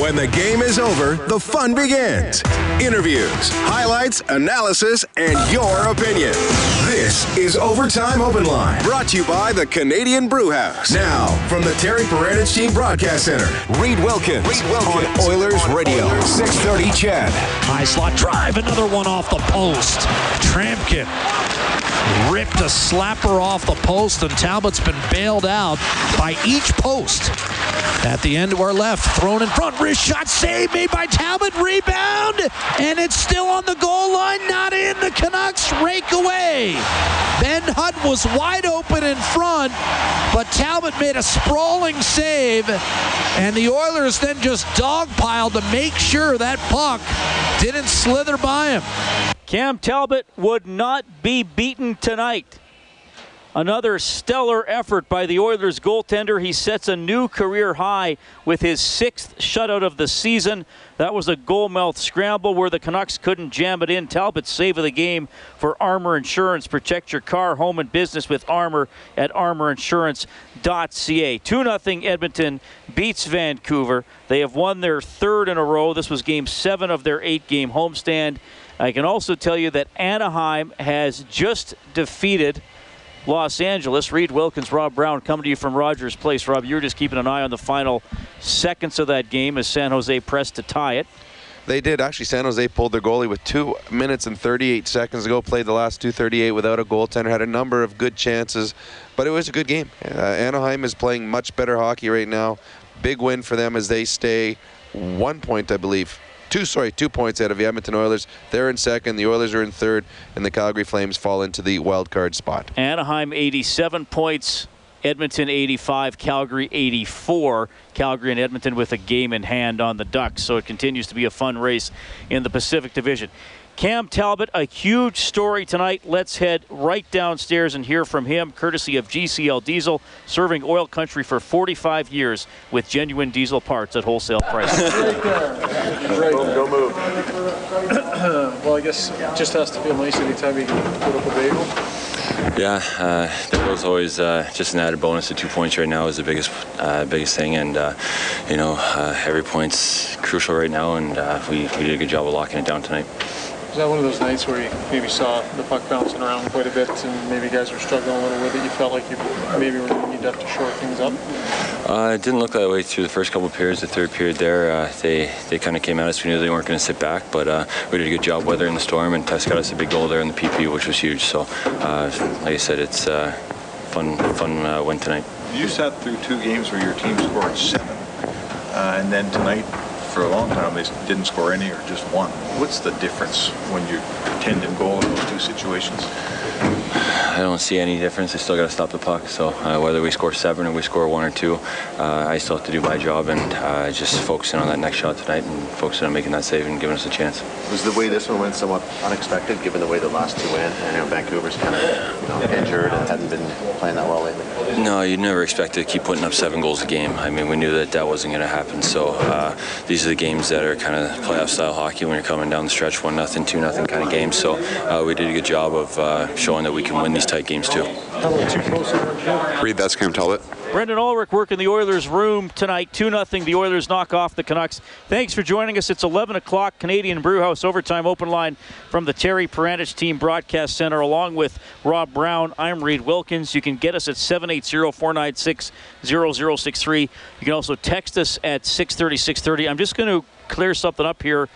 When the game is over, the fun begins. Interviews, highlights, analysis, and your opinion. This is Overtime Open Line, brought to you by the Canadian Brew House. Now, from the Terry Paranych Team Broadcast Center, Reid Wilkins, Reid Wilkins on Oilers on Radio, Oilers. 630 CHED. High slot drive, another one off the post. Tryamkin ripped a slapper off the post, and Talbot's been bailed out by each post. At the end to our left, thrown in front, wrist shot, saved made by Talbot, rebound, and it's still on the goal line, not in. The Canucks rake away. Ben Hutton was wide open in front, but Talbot made a sprawling save, and the Oilers then just dogpiled to make sure that puck didn't slither by him. Cam Talbot would not be beaten tonight. Another stellar effort by the Oilers goaltender. He sets a new career high with his sixth shutout of the season. That was a goal mouth scramble where the Canucks couldn't jam it in. Talbot's save of the game for Armor Insurance. Protect your car, home, and business with Armor at armorinsurance.ca. 2 0 Edmonton beats Vancouver. They have won their third in a row. This was game seven of their eight game homestand. I can also tell you that Anaheim has just defeated Los Angeles. Reid Wilkins, Rob Brown coming to you from Rogers Place. Rob, you're just keeping an eye on the final seconds of that game as San Jose pressed to tie it. They did. Actually, San Jose pulled their goalie with two minutes and 38 seconds to go. Played the last 238 without a goaltender. Had a number of good chances, but it was a good game. Uh, Anaheim is playing much better hockey right now. Big win for them as they stay one point, I believe, two sorry two points out of the Edmonton Oilers. They're in second. The Oilers are in third, and the Calgary Flames fall into the wild card spot. Anaheim 87 points. Edmonton 85, Calgary 84. Calgary and Edmonton with a game in hand on the Ducks, so it continues to be a fun race in the Pacific Division. Cam Talbot, a huge story tonight. Let's head right downstairs and hear from him, courtesy of GCL Diesel, serving oil country for 45 years with genuine diesel parts at wholesale prices. right there. Go move. well, I guess it just has to feel nice anytime you can put up a bagel. Yeah, uh, that was always uh, just an added bonus. The two points right now is the biggest, uh, biggest thing, and uh, you know uh, every point's crucial right now, and uh, we, we did a good job of locking it down tonight. Was that one of those nights where you maybe saw the puck bouncing around quite a bit and maybe guys were struggling a little with it? You felt like you maybe were going to need to have to shore things up? Uh, it didn't look that way through the first couple of periods. The third period there, uh, they, they kind of came at us. We knew they weren't going to sit back, but uh, we did a good job weathering the storm, and Tess got us a big goal there in the PP, which was huge. So, uh, like I said, it's a uh, fun, fun uh, win tonight. You sat through two games where your team scored seven, and then tonight for a long time they didn't score any or just one. What's the difference when you tend to goal in those two situations? I don't see any difference. I still got to stop the puck. So uh, whether we score seven or we score one or two, uh, I still have to do my job and uh, just focusing on that next shot tonight and focusing on making that save and giving us a chance. Was the way this one went somewhat unexpected, given the way the last two went? I know Vancouver's kind of you know, injured and hadn't been playing that well lately. No, you'd never expect to keep putting up seven goals a game. I mean, we knew that that wasn't going to happen. So uh, these are the games that are kind of playoff style hockey when you're coming down the stretch, one nothing, two nothing kind of games. So uh, we did a good job of uh, showing that we can win these tight games too. Reid, that's Cam Talbot. Brendan Ulrich working the Oilers room tonight. 2 0. The Oilers knock off the Canucks. Thanks for joining us. It's 11 o'clock. Canadian Brewhouse Overtime Open Line from the Terry Paranych Team Broadcast Center. Along with Rob Brown, I'm Reid Wilkins. You can get us at 780 496 0063. You can also text us at 630 630. I'm just going to clear something up here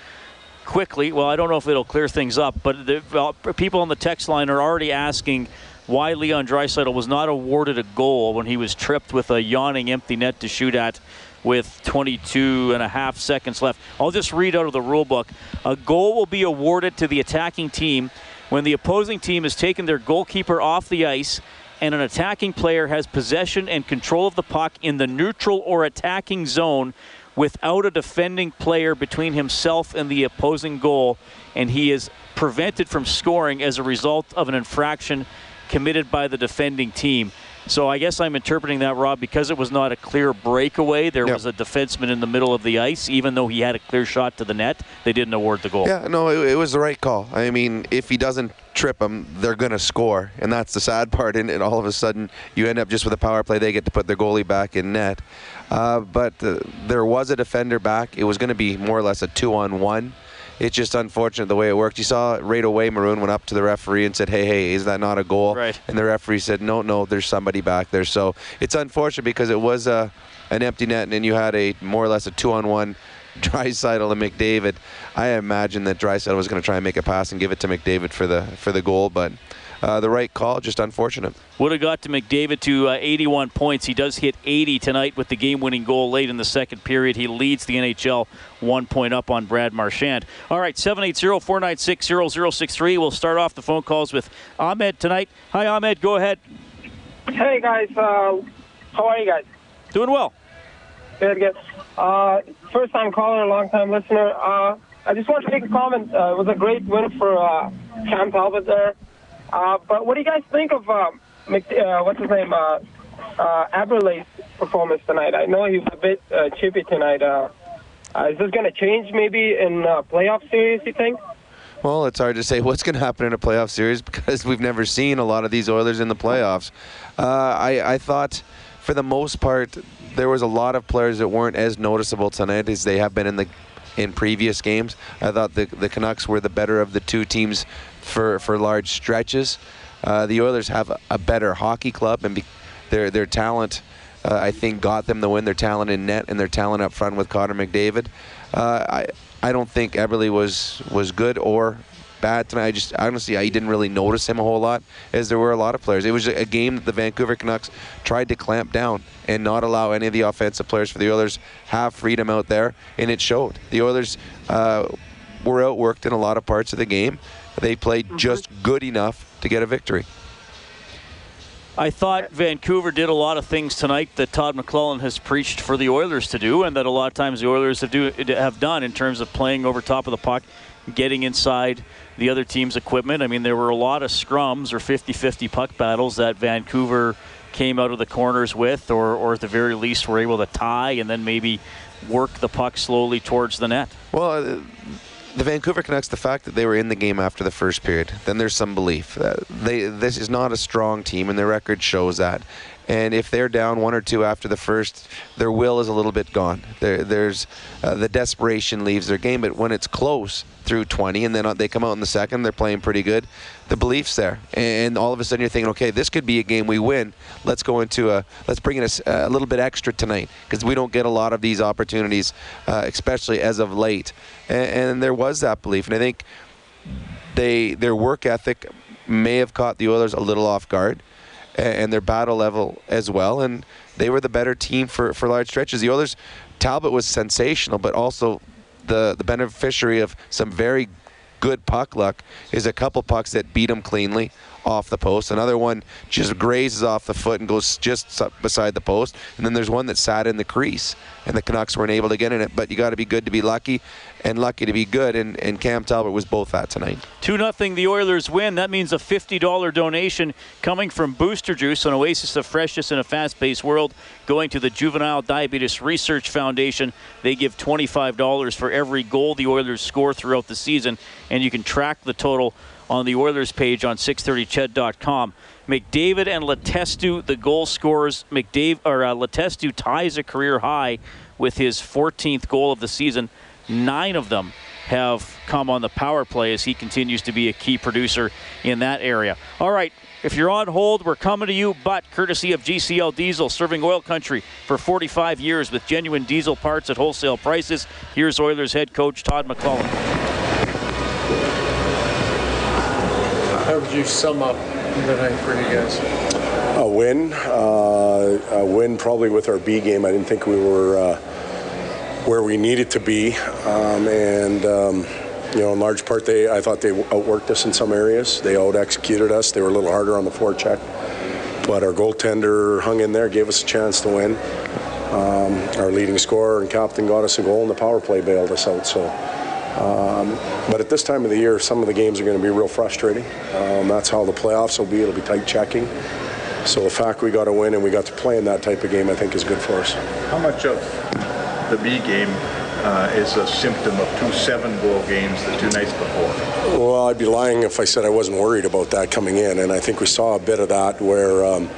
quickly. Well, I don't know if it'll clear things up, but the, people on the text line are already asking why Leon Draisaitl was not awarded a goal when he was tripped with a yawning empty net to shoot at with 22 and a half seconds left. I'll just read out of the rule book. A goal will be awarded to the attacking team when the opposing team has taken their goalkeeper off the ice and an attacking player has possession and control of the puck in the neutral or attacking zone without a defending player between himself and the opposing goal, and he is prevented from scoring as a result of an infraction committed by the defending team. So I guess I'm interpreting that, Rob, because it was not a clear breakaway. There was a defenseman in the middle of the ice, even though he had a clear shot to the net. They didn't award the goal. Yeah, no, it, it was the right call. I mean, if he doesn't trip them, they're going to score, and that's the sad part. And, and all of a sudden, you end up just with a power play. They get to put their goalie back in net. Uh, but uh, there was a defender back. It was going to be more or less a two-on-one. It's just unfortunate the way it worked. You saw right away Maroon went up to the referee and said, "Hey, hey, is that not a goal?" Right. And the referee said, "No, no, there's somebody back there." So it's unfortunate because it was a an empty net, and then you had a more or less a two-on-one. Draisaitl and McDavid. I imagine that Draisaitl was going to try and make a pass and give it to McDavid for the for the goal, but uh, the right call. Just unfortunate. Would have got to McDavid to uh, 81 points. He does hit 80 tonight with the game-winning goal late in the second period. He leads the NHL one point up on Brad Marchand. All right, 780-496-0063. We'll start off the phone calls with Ahmed tonight. Hi, Ahmed. Go ahead. Hey guys, uh, how are you guys? Doing well. Good, good. Uh, first time caller, long time listener. Uh, I just want to make a comment. Uh, it was a great win for uh, Cam Talbot there. Uh, but what do you guys think of Mc, uh, what's his name? Uh, uh, Eberle's performance tonight. I know he was a bit uh, chippy tonight. Uh, uh, is this going to change maybe in uh, playoff series? You think? Well, it's hard to say what's going to happen in a playoff series because we've never seen a lot of these Oilers in the playoffs. Uh, I, I thought, for the most part, there was a lot of players that weren't as noticeable tonight as they have been in the in previous games. I thought the the Canucks were the better of the two teams for for large stretches. Uh, the Oilers have a, a better hockey club, and be, their their talent. Uh, I think got them the win. Their talent in net and their talent up front with Connor McDavid. Uh, I I don't think Eberle was was good or bad tonight. I just honestly I didn't really notice him a whole lot, as there were a lot of players. It was a game that the Vancouver Canucks tried to clamp down and not allow any of the offensive players for the Oilers have freedom out there, and it showed. The Oilers uh, were outworked in a lot of parts of the game. They played just good enough to get a victory. I thought Vancouver did a lot of things tonight that Todd McLellan has preached for the Oilers to do, and that a lot of times the Oilers have, do, have done in terms of playing over top of the puck, getting inside the other team's equipment. I mean, there were a lot of scrums or 50 50 puck battles that Vancouver came out of the corners with, or, or at the very least were able to tie and then maybe work the puck slowly towards the net. Well, uh, the Vancouver Canucks, the fact that they were in the game after the first period, then there's some belief. that they this is not a strong team, and their record shows that. And if they're down one or two after the first, their will is a little bit gone. There, there's uh, the desperation leaves their game. But when it's close through 20, and then they come out in the second, they're playing pretty good. The belief's there, and all of a sudden you're thinking, okay, this could be a game we win. Let's go into a let's bring in a, a little bit extra tonight because we don't get a lot of these opportunities, uh, especially as of late. And, and there was that belief, and I think they their work ethic may have caught the Oilers a little off guard and their battle level as well. And they were the better team for, for large stretches. The Oilers, Talbot was sensational, but also the, the beneficiary of some very good puck luck is a couple pucks that beat him cleanly off the post. Another one just grazes off the foot and goes just beside the post. And then there's one that sat in the crease, and the Canucks weren't able to get in it. But you got to be good to be lucky, and lucky to be good. And, and Cam Talbot was both that tonight. 2 0 the Oilers win. That means a $50 donation coming from Booster Juice, an oasis of freshness in a fast paced world, going to the Juvenile Diabetes Research Foundation. They give $25 for every goal the Oilers score throughout the season, and you can track the total on the Oilers page on 630ched.com. McDavid and Letestu, the goal scorers. McDavid or uh, Letestu ties a career high with his 14th goal of the season. Nine of them have come on the power play as he continues to be a key producer in that area. All right, if you're on hold, we're coming to you, but courtesy of GCL Diesel, serving oil country for 45 years with genuine diesel parts at wholesale prices. Here's Oilers head coach Todd McLellan. How would you sum up the night for you guys? A win, uh, a win probably with our B game. I didn't think we were uh, where we needed to be, um, and um, you know, in large part, they I thought they outworked us in some areas. They out executed us. They were a little harder on the forecheck, but our goaltender hung in there, gave us a chance to win. Um, our leading scorer and captain got us a goal, and the power play bailed us out. So. Um, but at this time of the year, some of the games are going to be real frustrating. Um, that's how the playoffs will be. It'll be tight checking. So the fact we got to win and we got to play in that type of game, I think, is good for us. How much of the B game uh, is a symptom of two seven-goal games the two nights before? Well, I'd be lying if I said I wasn't worried about that coming in, and I think we saw a bit of that where. Um,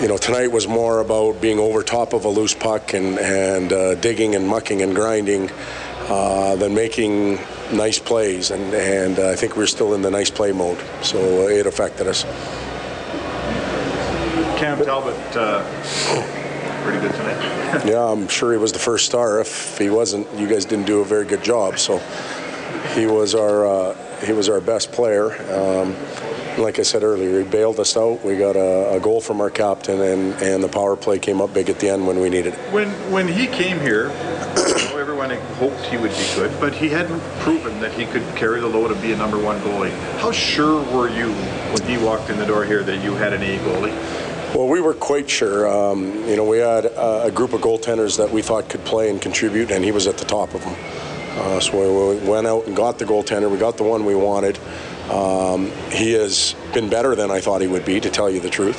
you know, tonight was more about being over top of a loose puck and, and uh, digging and mucking and grinding uh, than making nice plays. And, and uh, I think we're still in the nice play mode. So it affected us. Cam Talbot, uh, pretty good tonight. yeah, I'm sure he was the first star. If he wasn't, you guys didn't do a very good job. So he was our uh, he was our best player. Um, like I said earlier, he bailed us out. We got a, a, goal from our captain, and, and the power play came up big at the end when we needed it. When when he came here, everyone hoped he would be good, but he hadn't proven that he could carry the load and be a number one goalie. How sure were you when he walked in the door here that you had an A goalie? Well, we were quite sure. Um, you know, we had a, a, group of goaltenders that we thought could play and contribute, and he was at the top of them. Uh, so we went out and got the goaltender. We got the one we wanted. Um, he has been better than I thought he would be, to tell you the truth.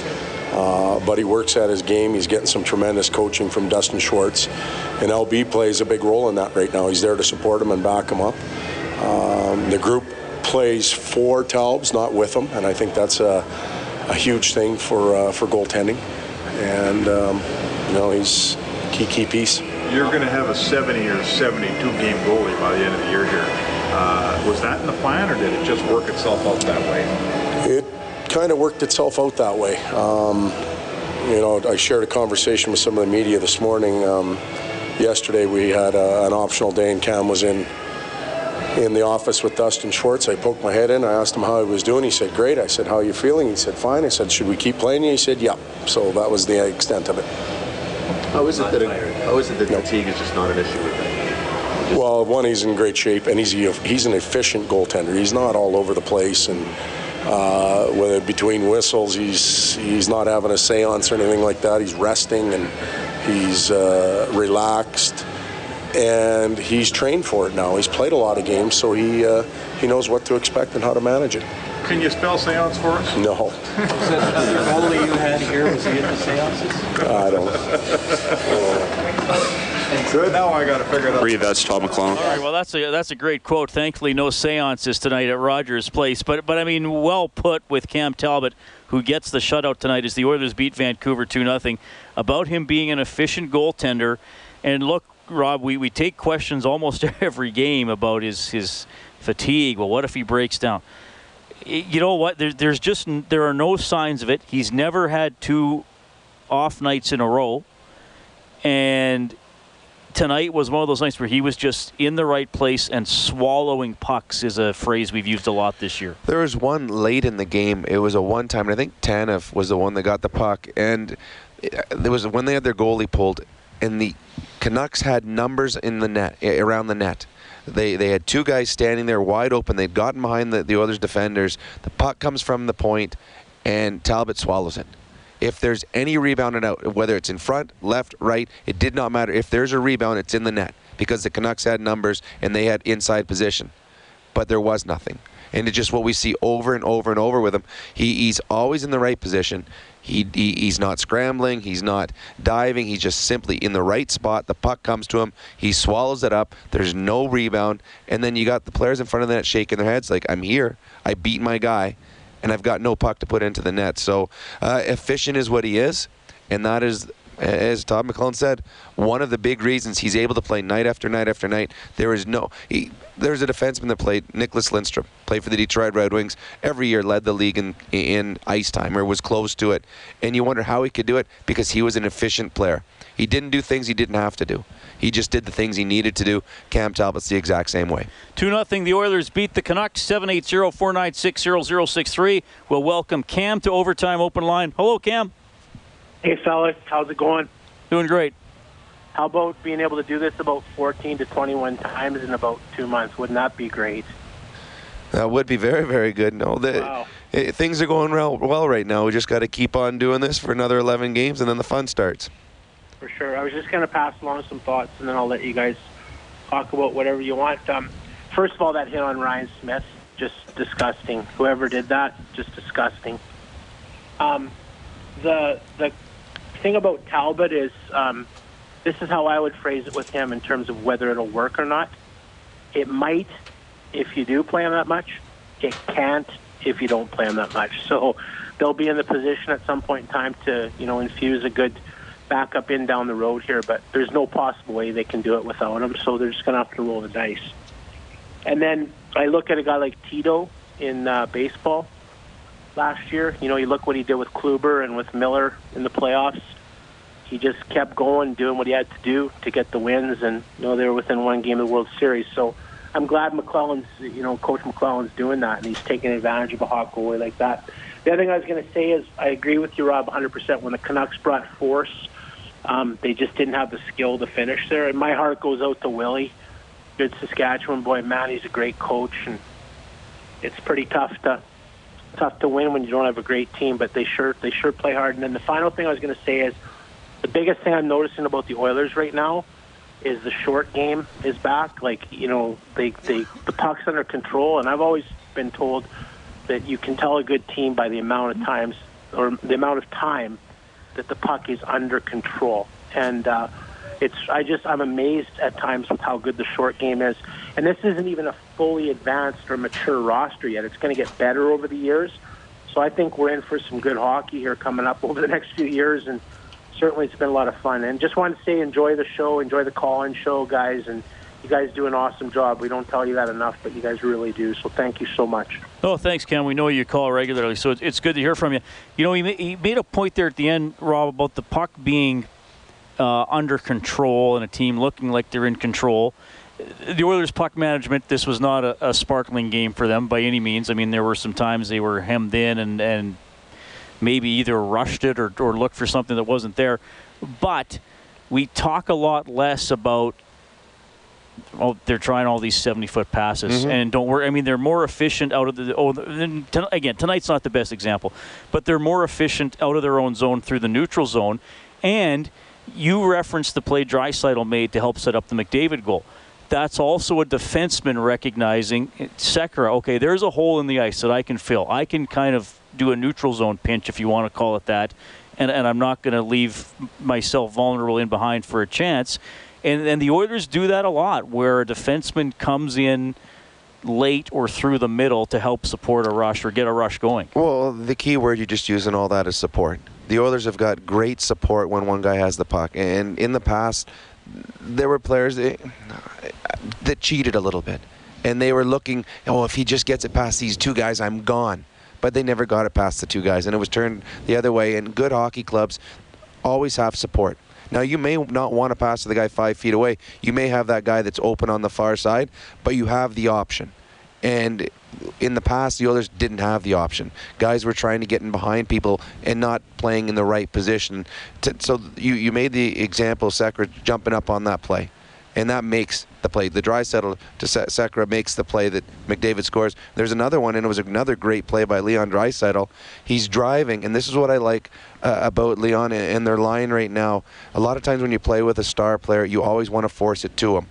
Uh, but he works at his game. He's getting some tremendous coaching from Dustin Schwartz. And LB plays a big role in that right now. He's there to support him and back him up. Um, the group plays for Talbs, not with him. And I think that's a, a huge thing for, uh, for goaltending. And, um, you know, he's a key, key piece. You're going to have a 70 or 72 game goalie by the end of the year here. Uh, was that in the plan, or did it just work itself out that way? It kind of worked itself out that way. Um, you know, I shared a conversation with some of the media this morning. Um, yesterday, we had a, an optional day, and Cam was in in the office with Dustin Schwartz. I poked my head in. I asked him how he was doing. He said, "Great." I said, "How are you feeling?" He said, "Fine." I said, "Should we keep playing?" He said, "Yeah." So that was the extent of it. How is it that it, how is it that fatigue is just not an issue with him? Well, one, he's in great shape, and he's he's an efficient goaltender. He's not all over the place, and uh, whether between whistles, he's he's not having a séance or anything like that. He's resting and he's uh, relaxed, and he's trained for it now. He's played a lot of games, so he uh, he knows what to expect and how to manage it. Can you spell seance for us? No. was that other goalie you had here? Was he at the seances? I don't. Good. Now I got to figure it out. Reid that's Todd McLellan. All right. Well, that's a that's a great quote. Thankfully, no seances tonight at Rogers Place. But but I mean, well put with Cam Talbot, who gets the shutout tonight as the Oilers beat Vancouver two 0 About him being an efficient goaltender, and look, Rob, we, we take questions almost every game about his his fatigue. Well, what if he breaks down? You know what? There, there's just there are no signs of it. He's never had two off nights in a row, and tonight was one of those nights where he was just in the right place and swallowing pucks is a phrase we've used a lot this year. There was one late in the game. It was a one time, and I think Tanev was the one that got the puck. And uh, there was when they had their goalie pulled, and the Canucks had numbers in the net around the net. They they had two guys standing there wide open. They'd gotten behind the, the Oilers defenders. The puck comes from the point, and Talbot swallows it if there's any rebound out, whether it's in front, left, right, it did not matter. If there's a rebound, it's in the net because the Canucks had numbers and they had inside position. But there was nothing. And it's just what we see over and over and over with him. He, he's always in the right position. He, he, he's not scrambling. He's not diving. He's just simply in the right spot. The puck comes to him. He swallows it up. There's no rebound. And then you got the players in front of the net shaking their heads like, I'm here. I beat my guy and I've got no puck to put into the net. So uh, efficient is what he is, and that is. As Todd McLellan said, one of the big reasons he's able to play night after night after night, there is no. He, there's a defenseman that played, Nicklas Lindstrom, played for the Detroit Red Wings. Every year led the league in, in ice time or was close to it. And you wonder how he could do it because he was an efficient player. He didn't do things he didn't have to do. He just did the things he needed to do. Cam Talbot's the exact same way. 2 0. The Oilers beat the Canucks 780 496 0063. We'll welcome Cam to Overtime Open Line. Hello, Cam. Hey, fellas. How's it going? Doing great. How about being able to do this about 14 to 21 times in about two months? Wouldn't that be great? That would be very, very good. No, the, wow. it, things are going well, well right now. We just got to keep on doing this for another 11 games, and then the fun starts for sure. I was just going to pass along some thoughts, and then I'll let you guys talk about whatever you want. Um, first of all, that hit on Ryan Smyth, just disgusting. Whoever did that, just disgusting. Um, the the thing about Talbot is um, this is how I would phrase it with him in terms of whether it'll work or not. It might if you do play him that much. It can't if you don't play him that much. So they'll be in the position at some point in time to you know infuse a good backup in down the road here, but there's no possible way they can do it without him. So they're just going to have to roll the dice. And then I look at a guy like Tito in uh, baseball last year. You know, you look what he did with Kluber and with Miller in the playoffs. He just kept going, doing what he had to do to get the wins, and you know they were within one game of the World Series. So I'm glad McLellan's, you know, Coach McLellan's doing that, and he's taking advantage of a hot goalie like that. The other thing I was going to say is I agree with you, Rob, 100%. When the Canucks brought force, um, they just didn't have the skill to finish there. And my heart goes out to Willie, good Saskatchewan boy. Man, he's a great coach, and it's pretty tough to tough to win when you don't have a great team. But they sure they sure play hard. And then the final thing I was going to say is the biggest thing I'm noticing about the Oilers right now is the short game is back. Like you know, they they the puck's under control, and I've always been told that you can tell a good team by the amount of times or the amount of time that the puck is under control. And uh, it's I just I'm amazed at times with how good the short game is. And this isn't even a fully advanced or mature roster yet. It's going to get better over the years. So I think we're in for some good hockey here coming up over the next few years and certainly it's been a lot of fun. And just wanted to say, enjoy the show, enjoy the call-in show, guys, and you guys do an awesome job. We don't tell you that enough, but you guys really do. So thank you so much. Oh, thanks, Ken. We know you call regularly, so it's good to hear from you. You know, he made a point there at the end, Rob, about the puck being uh, under control and a team looking like they're in control. The Oilers' puck management, this was not a, a sparkling game for them by any means. I mean, there were some times they were hemmed in and, and maybe either rushed it or, or looked for something that wasn't there. But we talk a lot less about oh, they're trying all these 70 foot passes mm-hmm. and don't worry. I mean, they're more efficient out of the. Oh, again, tonight's not the best example, but they're more efficient out of their own zone through the neutral zone. And you referenced the play Draisaitl made to help set up the McDavid goal. That's also a defenseman recognizing Sekera. Okay, there's a hole in the ice that I can fill. I can kind of do a neutral zone pinch, if you want to call it that, and, and I'm not going to leave myself vulnerable in behind for a chance. And, and the Oilers do that a lot, where a defenseman comes in late or through the middle to help support a rush or get a rush going. Well, the key word you just used in all that is support. The Oilers have got great support when one guy has the puck. And in the past, there were players that, that cheated a little bit. And they were looking, oh, if he just gets it past these two guys, I'm gone but they never got it past the two guys, and it was turned the other way. And good hockey clubs always have support. Now, you may not want to pass to the guy five feet away. You may have that guy that's open on the far side, but you have the option. And in the past, the others didn't have the option. Guys were trying to get in behind people and not playing in the right position. So you, you made the example of Sekera jumping up on that play and that makes the play. The Draisaitl to Sekera makes the play that McDavid scores. There's another one, and it was another great play by Leon Draisaitl. He's driving, and this is what I like uh, about Leon and their line right now. A lot of times when you play with a star player, you always want to force it to him.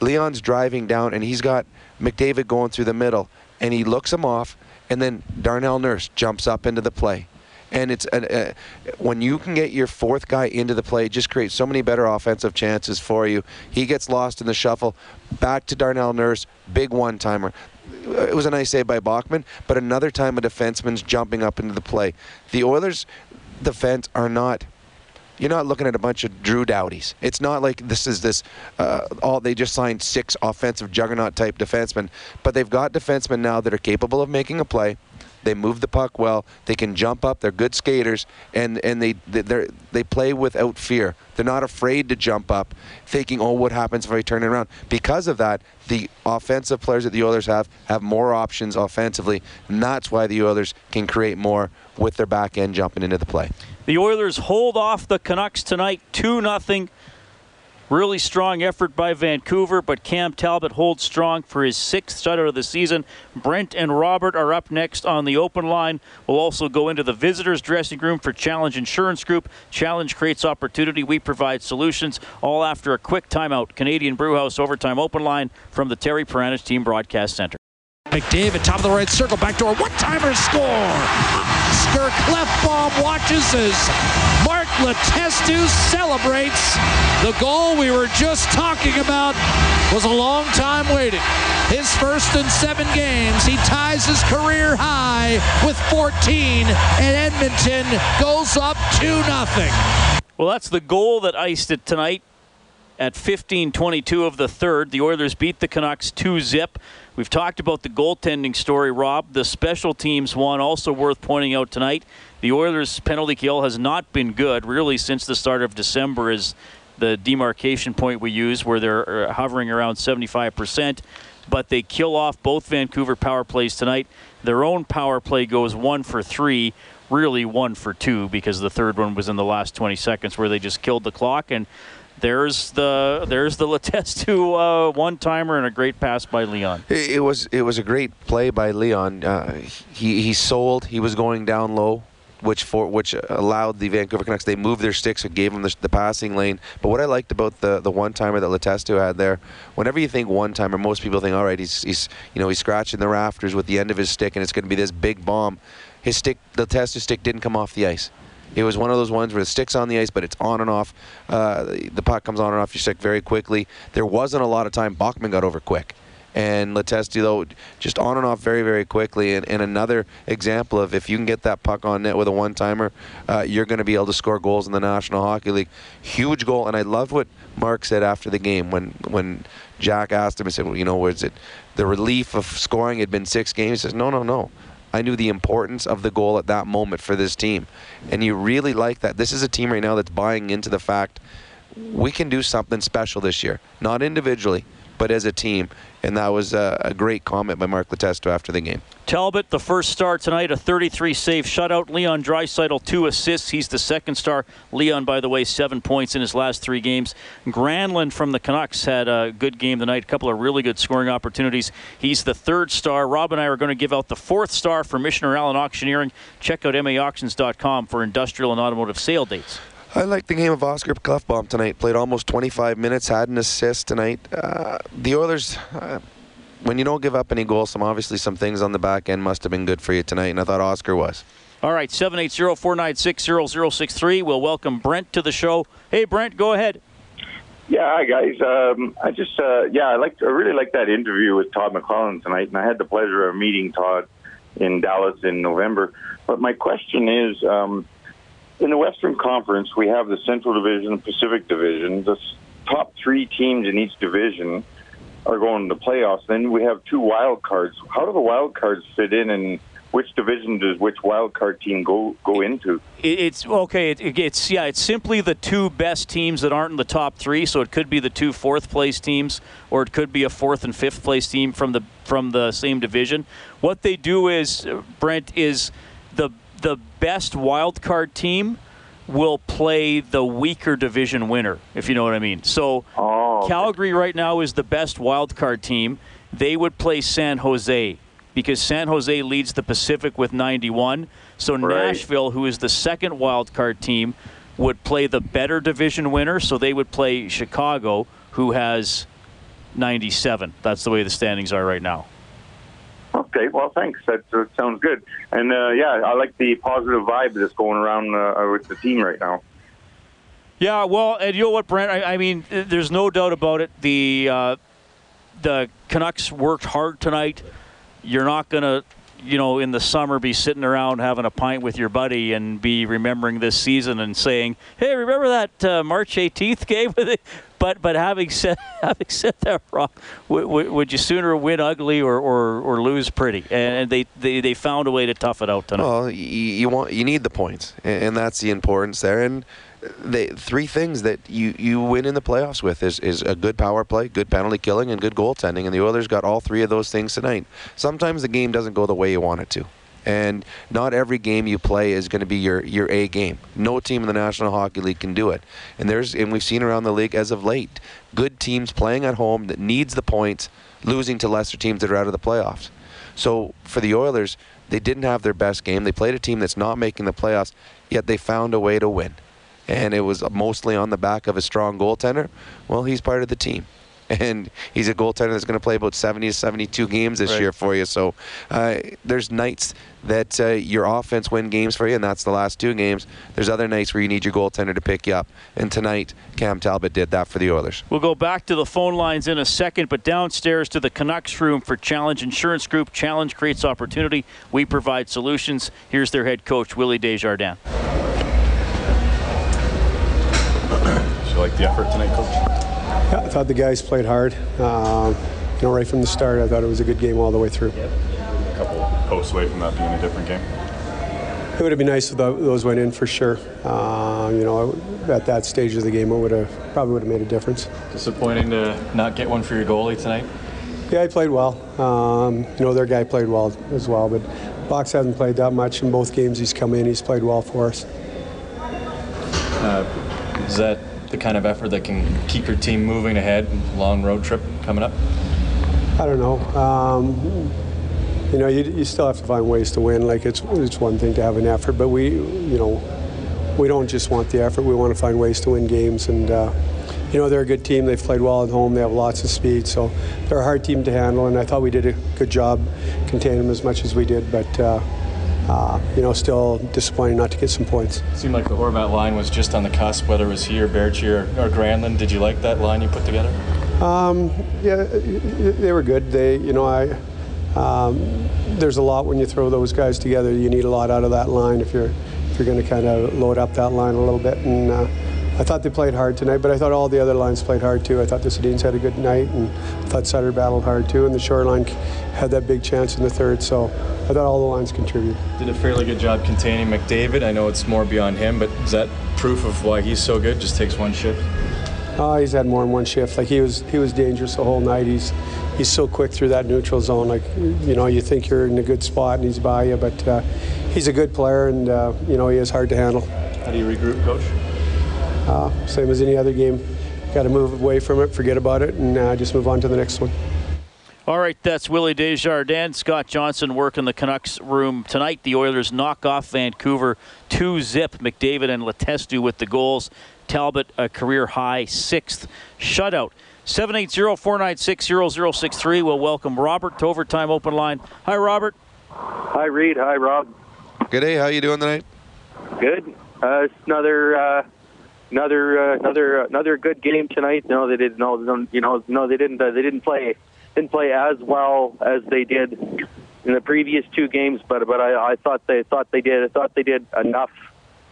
Leon's driving down, and he's got McDavid going through the middle, and he looks him off, and then Darnell Nurse jumps up into the play and it's uh, when you can get your fourth guy into the play, just creates so many better offensive chances for you. He gets lost in the shuffle. Back to Darnell Nurse, big one timer. It was a nice save by Bachman, but another time a defenseman's jumping up into the play. The Oilers' defense are not you're not looking at a bunch of Drew Doughtys. It's not like this is this uh, all they just signed six offensive juggernaut type defensemen, but they've got defensemen now that are capable of making a play. They move the puck well. They can jump up. They're good skaters, and and they they they play without fear. They're not afraid to jump up, thinking, "Oh, what happens if I turn it around?" Because of that, the offensive players that the Oilers have have more options offensively, and that's why the Oilers can create more with their back end jumping into the play. The Oilers hold off the Canucks tonight, two nothing. Really strong effort by Vancouver, but Cam Talbot holds strong for his sixth shutout of the season. Brent and Robert are up next on the open line. We'll also go into the visitors' dressing room for Challenge Insurance Group. Challenge creates opportunity. We provide solutions. All after a quick timeout. Canadian Brewhouse Overtime Open Line from the Terry Paranych Team Broadcast Center. McDavid, top of the right circle, back door, one timer score! Oscar Klefbom watches as Mark Letestu celebrates the goal we were just talking about was a long time waiting. His first in seven games, he ties his career high with 14, and Edmonton goes up 2 nothing. Well, that's the goal that iced it tonight at 15-22 of the third. The Oilers beat the Canucks 2-zip. We've talked about the goaltending story, Rob. The special teams one, also worth pointing out tonight. The Oilers' penalty kill has not been good, really, since the start of December is the demarcation point we use, where they're uh, hovering around 75%. But they kill off both Vancouver power plays tonight. Their own power play goes one for three, really one for two, because the third one was in the last 20 seconds where they just killed the clock. And there's the there's the Letestu uh, one timer and a great pass by Leon. It, was it was a great play by Leon. Uh, he he sold. He was going down low, which for which allowed the Vancouver Canucks. They moved their sticks and gave him the, the passing lane. But what I liked about the the one timer that Letestu had there, whenever you think one timer, most people think, all right, he's he's you know he's scratching the rafters with the end of his stick and it's going to be this big bomb. His stick, the Letestu stick, didn't come off the ice. It was one of those ones where the stick's on the ice, but it's on and off. Uh, the puck comes on and off your stick very quickly. There wasn't a lot of time. Bachman got over quick. And Letestu, though, just on and off very, very quickly. And, and another example of if you can get that puck on net with a one timer, uh, you're going to be able to score goals in the National Hockey League. Huge goal. And I love what Mark said after the game when, when Jack asked him, he said, well, you know, was it the relief of scoring had been six games? He says, no, no, no. I knew the importance of the goal at that moment for this team. And you really like that. This is a team right now that's buying into the fact we can do something special this year. Not individually, but as a team. And that was a, a great comment by Mark Letestu after the game. Talbot, the first star tonight, a 33 save shutout. Leon Draisaitl, two assists. He's the second star. Leon, by the way, seven points in his last three games. Granlund from the Canucks had a good game tonight, a couple of really good scoring opportunities. He's the third star. Rob and I are going to give out the fourth star for Michener Allen Auctioneering. Check out maauctions.com for industrial and automotive sale dates. I like the game of Oscar Klefbom tonight. Played almost 25 minutes, had an assist tonight. Uh, the Oilers, uh, when you don't give up any goals, some obviously some things on the back end must have been good for you tonight, and I thought Oscar was. All right, 780-496-0063. We'll welcome Brent to the show. Hey, Brent, go ahead. Yeah, hi guys. Um, I just, uh, yeah, I like, I really like that interview with Todd McLellan tonight, and I had the pleasure of meeting Todd in Dallas in November. But my question is, um, in the Western Conference, we have the Central Division, the Pacific Division. The top three teams in each division are going to the playoffs. Then we have two wild cards. How do the wild cards fit in, and which division does which wild card team go go into? It's okay. It, it's yeah. It's simply the two best teams that aren't in the top three. So it could be the two fourth place teams, or it could be a fourth and fifth place team from the from the same division. What they do is Brent is the best wild card team will play the weaker division winner, if you know what I mean. So oh, Calgary right now is the best wild card team. They would play San Jose because San Jose leads the Pacific with 91. So right. Nashville, who is the second wild card team, would play the better division winner. So they would play Chicago, who has 97. That's the way the standings are right now. Okay, well, thanks. That uh, sounds good. And uh, yeah, I like the positive vibe that's going around uh, with the team right now. Yeah, well, and you know what, Brent? I, I mean, there's no doubt about it. The uh, the Canucks worked hard tonight. You're not going to, you know, in the summer be sitting around having a pint with your buddy and be remembering this season and saying, "Hey, remember that uh, March 18th game?" but but having said having said that, Rob, w- w- would you sooner win ugly or, or, or lose pretty? And they, they they found a way to tough it out tonight. Well, you, you want you need the points, and that's the importance there. And the three things that you, you win in the playoffs with is, is a good power play, good penalty killing, and good goaltending. And the Oilers got all three of those things tonight. Sometimes the game doesn't go the way you want it to. And not every game you play is going to be your, your A game. No team in the National Hockey League can do it. And there's and we've seen around the league as of late, good teams playing at home that needs the points, losing to lesser teams that are out of the playoffs. So for the Oilers, they didn't have their best game. They played a team that's not making the playoffs, yet they found a way to win and it was mostly on the back of a strong goaltender, well, he's part of the team. and he's a goaltender that's going to play about 70 to 72 games this Right. year for you. So uh, there's nights that uh, your offense win games for you, and that's the last two games. There's other nights where you need your goaltender to pick you up, and tonight Cam Talbot did that for the Oilers. We'll go back to the phone lines in a second, but downstairs to the Canucks room for Challenge Insurance Group. Challenge creates opportunity. We provide solutions. Here's their head coach, Willie Desjardins. Like the effort tonight, Coach? Yeah, I thought the guys played hard. Um, you know, right from the start, I thought it was a good game all the way through. A couple posts away from that being a different game. It would have been nice if those went in for sure. Uh, you know, at that stage of the game, it would have probably would have made a difference. Disappointing to not get one for your goalie tonight. Yeah, he played well. Um, you know, their guy played well as well, but Box hasn't played that much in both games he's come in. He's played well for us. Uh, is that the kind of effort that can keep your team moving ahead? Long road trip coming up. I don't know. Um, you know, you, you still have to find ways to win. Like it's it's one thing to have an effort, but we, you know, we don't just want the effort. We want to find ways to win games, and uh, you know they're a good team. They've played well at home. They have lots of speed, so they're a hard team to handle. And I thought we did a good job containing them as much as we did, but. Uh, uh, you know, still disappointing not to get some points. Seemed like the Horvat line was just on the cusp, whether it was he or Baertschi or, Granlund. Did you like that line you put together? Um, yeah, they were good. They, you know, I. Um, there's a lot when you throw those guys together. You need a lot out of that line if you're if you're going to kind of load up that line a little bit. And uh, I thought they played hard tonight, but I thought all the other lines played hard too. I thought the Sedins had a good night, and I thought Sutter battled hard too. And the shoreline had that big chance in the third. So I thought all the lines contributed. Did a fairly good job containing McDavid. I know it's more beyond him, but is that proof of why he's so good? Just takes one shift. Oh, he's had more than one shift. Like he was, he was dangerous the whole night. He's, he's so quick through that neutral zone. Like, you know, you think you're in a good spot and he's by you, but uh, he's a good player and uh, you know he is hard to handle. How do you regroup, coach? Uh, same as any other game. Got to move away from it, forget about it, and uh, just move on to the next one. All right, that's Willie Desjardins. Scott Johnson working in the Canucks room tonight. The Oilers knock off Vancouver 2 zip. McDavid and Letestu with the goals. Talbot, a career high sixth shutout. 780 496 0063. We'll welcome Robert to Overtime Open Line. Hi, Robert. Hi, Reid. Hi, Rob. Good day. How you doing tonight? Good. Uh, it's another, uh, another, uh, another, another good game tonight. No, they didn't. No, you know, no, they didn't. Uh, they didn't play, didn't play as well as they did in the previous two games. But, but I, I thought they thought they did. I thought they did enough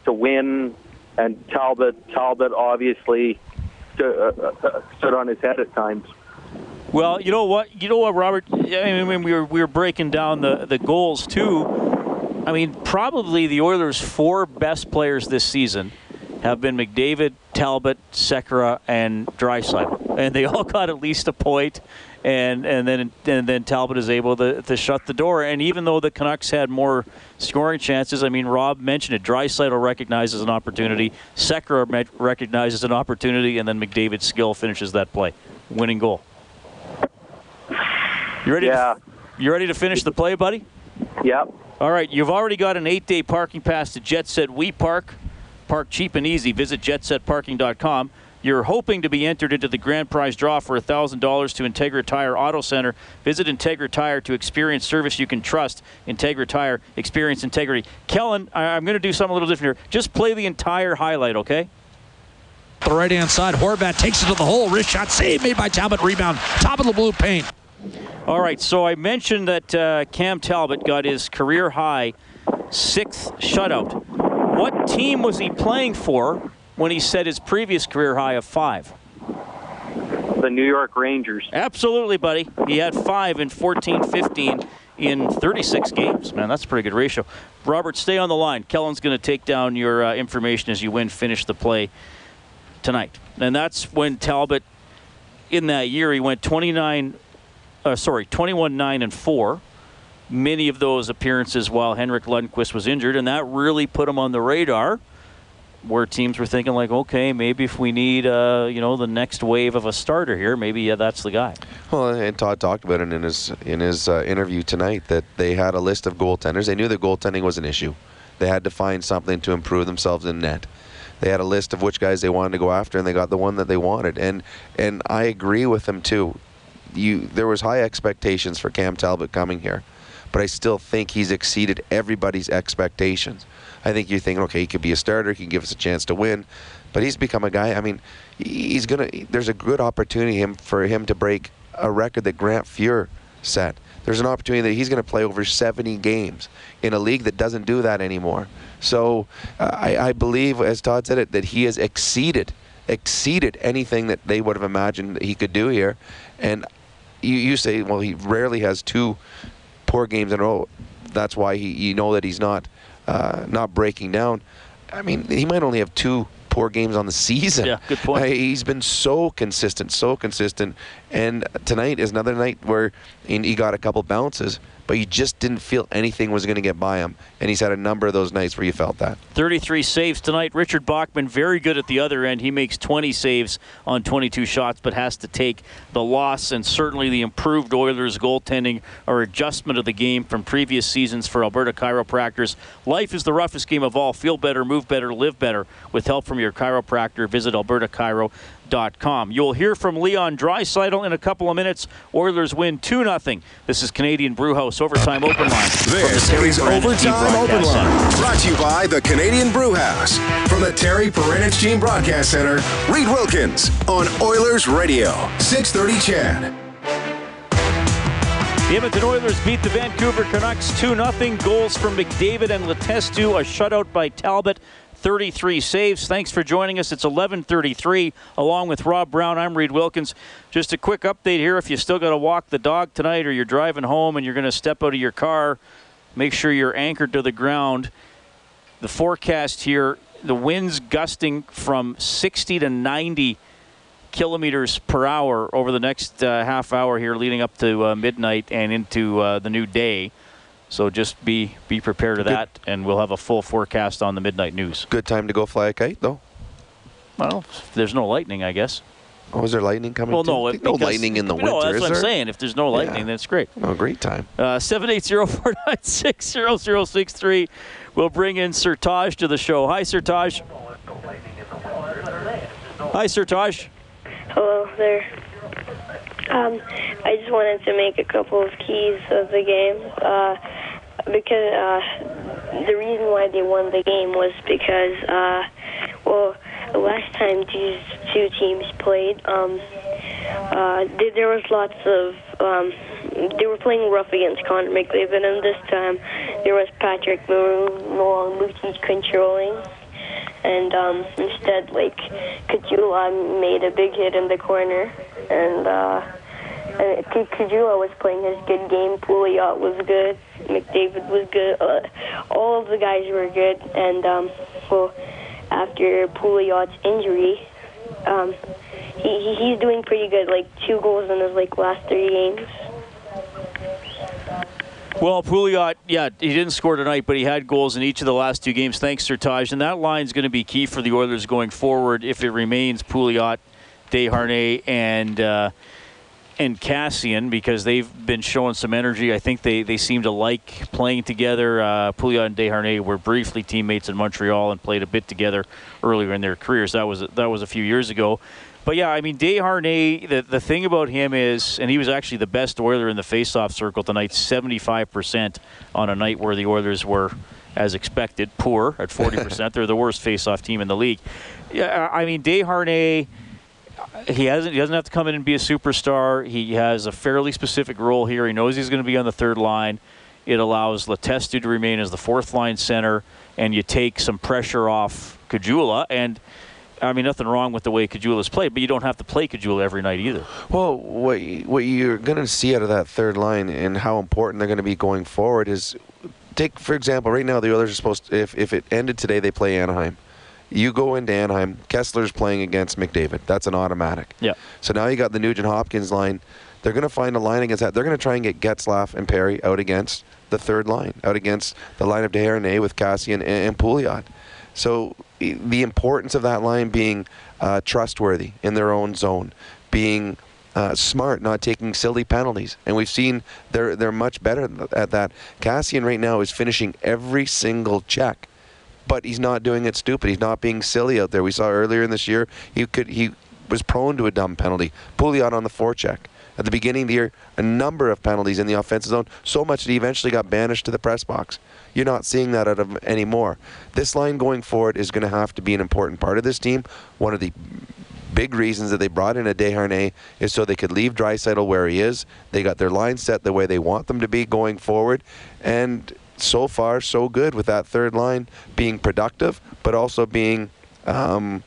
to win. And Talbot, Talbot, obviously uh, uh, stood on his head at times. Well, you know what? You know what, Robert? I mean, we were we were breaking down the the goals too. I mean, probably the Oilers' four best players this season have been McDavid, Talbot, Sekera, and Draisaitl, and they all got at least a point. And and then and then Talbot is able to, to shut the door. And even though the Canucks had more scoring chances, I mean, Rob mentioned it. Draisaitl recognizes an opportunity, Sekera recognizes an opportunity, and then McDavid's skill finishes that play, winning goal. You ready? Yeah. To, you ready to finish the play, buddy? Yep. All right. You've already got an eight-day parking pass to Jet Set We Park. Park cheap and easy. Visit jetsetparking.com. You're hoping to be entered into the grand prize draw for $1,000 to Integra Tire Auto Center. Visit Integra Tire to experience service you can trust. Integra Tire, experience integrity. Kellen, I- I'm going to do something a little different here. Just play the entire highlight, okay? The right hand side, Horvat takes it to the hole. Wrist shot save made by Talbot. Rebound, top of the blue paint. All right, so I mentioned that uh, Cam Talbot got his career high sixth shutout. What team was he playing for when he set his previous career high of five? The New York Rangers. Absolutely, buddy. He had five in 14 15 in 36 games. Man, that's a pretty good ratio. Robert, stay on the line. Kellen's going to take down your uh, information as you win finish the play tonight. And that's when Talbot, in that year, he went 29, uh, sorry, 21 9 and 4. Many of those appearances while Henrik Lundqvist was injured, and that really put him on the radar where teams were thinking like, okay, maybe if we need, uh, you know, the next wave of a starter here, maybe yeah, that's the guy. Well, and Todd talked about it in his in his uh, interview tonight that they had a list of goaltenders. They knew that goaltending was an issue. They had to find something to improve themselves in net. They had a list of which guys they wanted to go after, and they got the one that they wanted. And and I agree with them too. You there was high expectations for Cam Talbot coming here, but I still think he's exceeded everybody's expectations. I think you're thinking, okay, he could be a starter, he can give us a chance to win, but he's become a guy. I mean, he's gonna. There's a good opportunity him for him to break a record that Grant Fuhr set. There's an opportunity that he's going to play over 70 games in a league that doesn't do that anymore. So uh, I, I believe, as Todd said it, that he has exceeded exceeded anything that they would have imagined that he could do here. And you, you say, well, he rarely has two poor games in a row. That's why he, you know that he's not uh, not breaking down. I mean, he might only have two poor games on the season. Yeah, good point. Uh, he's been so consistent, so consistent. And tonight is another night where he he got a couple bounces, but you just didn't feel anything was going to get by him. And he's had a number of those nights where you felt that. 33 saves tonight. Richard Bachman, very good at the other end. He makes 20 saves on 22 shots, but has to take the loss and certainly the improved Oilers goaltending or adjustment of the game from previous seasons for Alberta chiropractors. Life is the roughest game of all. Feel better, move better, live better with help from your chiropractor. Visit You'll hear from Leon Draisaitl in a couple of minutes. Oilers win 2 0. This is Canadian Brewhouse Overtime Open Line. This is Overtime Open Line, Center. brought to you by the Canadian Brew House. From the Terry Paranych Team Broadcast Center, Reid Wilkins on Oilers Radio, 630 CHED. The Edmonton Oilers beat the Vancouver Canucks 2 0. Goals from McDavid and Letestu, a shutout by Talbot. 33 saves. Thanks for joining us. It's 11:33. Along with Rob Brown, I'm Reid Wilkins. Just a quick update here. If you still got to walk the dog tonight, or you're driving home and you're going to step out of your car, make sure you're anchored to the ground. The forecast here: the winds gusting from 60 to 90 kilometers per hour over the next uh, half hour here, leading up to uh, midnight and into uh, the new day. So just be be prepared to that, and we'll have a full forecast on the midnight news. Good time to go fly a kite, though. Well, there's no lightning, I guess. Oh, is there lightning coming? Well, no, I think no lightning in the no, winter. that's is what I'm there? saying. If there's no lightning, Yeah. then it's great. Oh, great time. Uh, 780-496-0063. We'll bring in Sertaj to the show. Hi, Sertaj. Hi, Sertaj. Hello there. Um, I just wanted to make a couple of keys of the game uh, because uh, the reason why they won the game was because, uh, well, last time these two teams played, um, uh, there, was lots of. Um, they were playing rough against Connor McDavid, and this time there was Patrick Lucic controlling and um, instead, like Caggiula made a big hit in the corner, and uh, and Caggiula was playing his good game. Pouliot was good. McDavid was good. Uh, all of the guys were good, and um, well, after Pouliot's injury, um, he, he he's doing pretty good. Like two goals in his like last three games. Well, Pouliot, yeah, he didn't score tonight, but he had goals in each of the last two games. Thanks, Sertaj. And that line is going to be key for the Oilers going forward if it remains Pouliot, Desharnais, and uh, and Kassian because they've been showing some energy. I think they, they seem to like playing together. Uh, Pouliot and Desharnais were briefly teammates in Montreal and played a bit together earlier in their careers. That was that was a few years ago. But yeah, I mean, Desharnais, the, the thing about him is, and he was actually the best Oiler in the faceoff circle tonight, 75% on a night where the Oilers were, as expected, poor at 40%. They're the worst faceoff team in the league. Yeah, I mean, Desharnais, he hasn't he doesn't have to come in and be a superstar. He has a fairly specific role here. He knows he's going to be on the third line. It allows Letestu to remain as the fourth line center, and you take some pressure off Caggiula. And I mean, nothing wrong with the way Caggiula's played, but you don't have to play Caggiula every night either. Well, what what you're going to see out of that third line and how important they're going to be going forward is take for example, right now the Oilers are supposed to, if if it ended today, they play Anaheim. You go into Anaheim, Kesler's playing against McDavid. That's an automatic. Yeah. So now you got the Nugent Hopkins line. They're going to find a line against that. They're going to try and get Getzlaf and Perry out against the third line, out against the line of Desharnais with Kassian and, and Pouliot. So the importance of that line being uh, trustworthy in their own zone, being uh, smart, not taking silly penalties, and we've seen they're they're much better at that. Kassian right now is finishing every single check but he's not doing it stupid. He's not being silly out there. We saw earlier in this year he could he was prone to a dumb penalty. Pouliot on the forecheck. At the beginning of the year, a number of penalties in the offensive zone, so much that he eventually got banished to the press box. You're not seeing that out of anymore. This line going forward is going to have to be an important part of this team. One of the big reasons that they brought in a Desharnais is so they could leave Draisaitl where he is. They got their line set the way they want them to be going forward, and so far so good with that third line being productive, but also being um,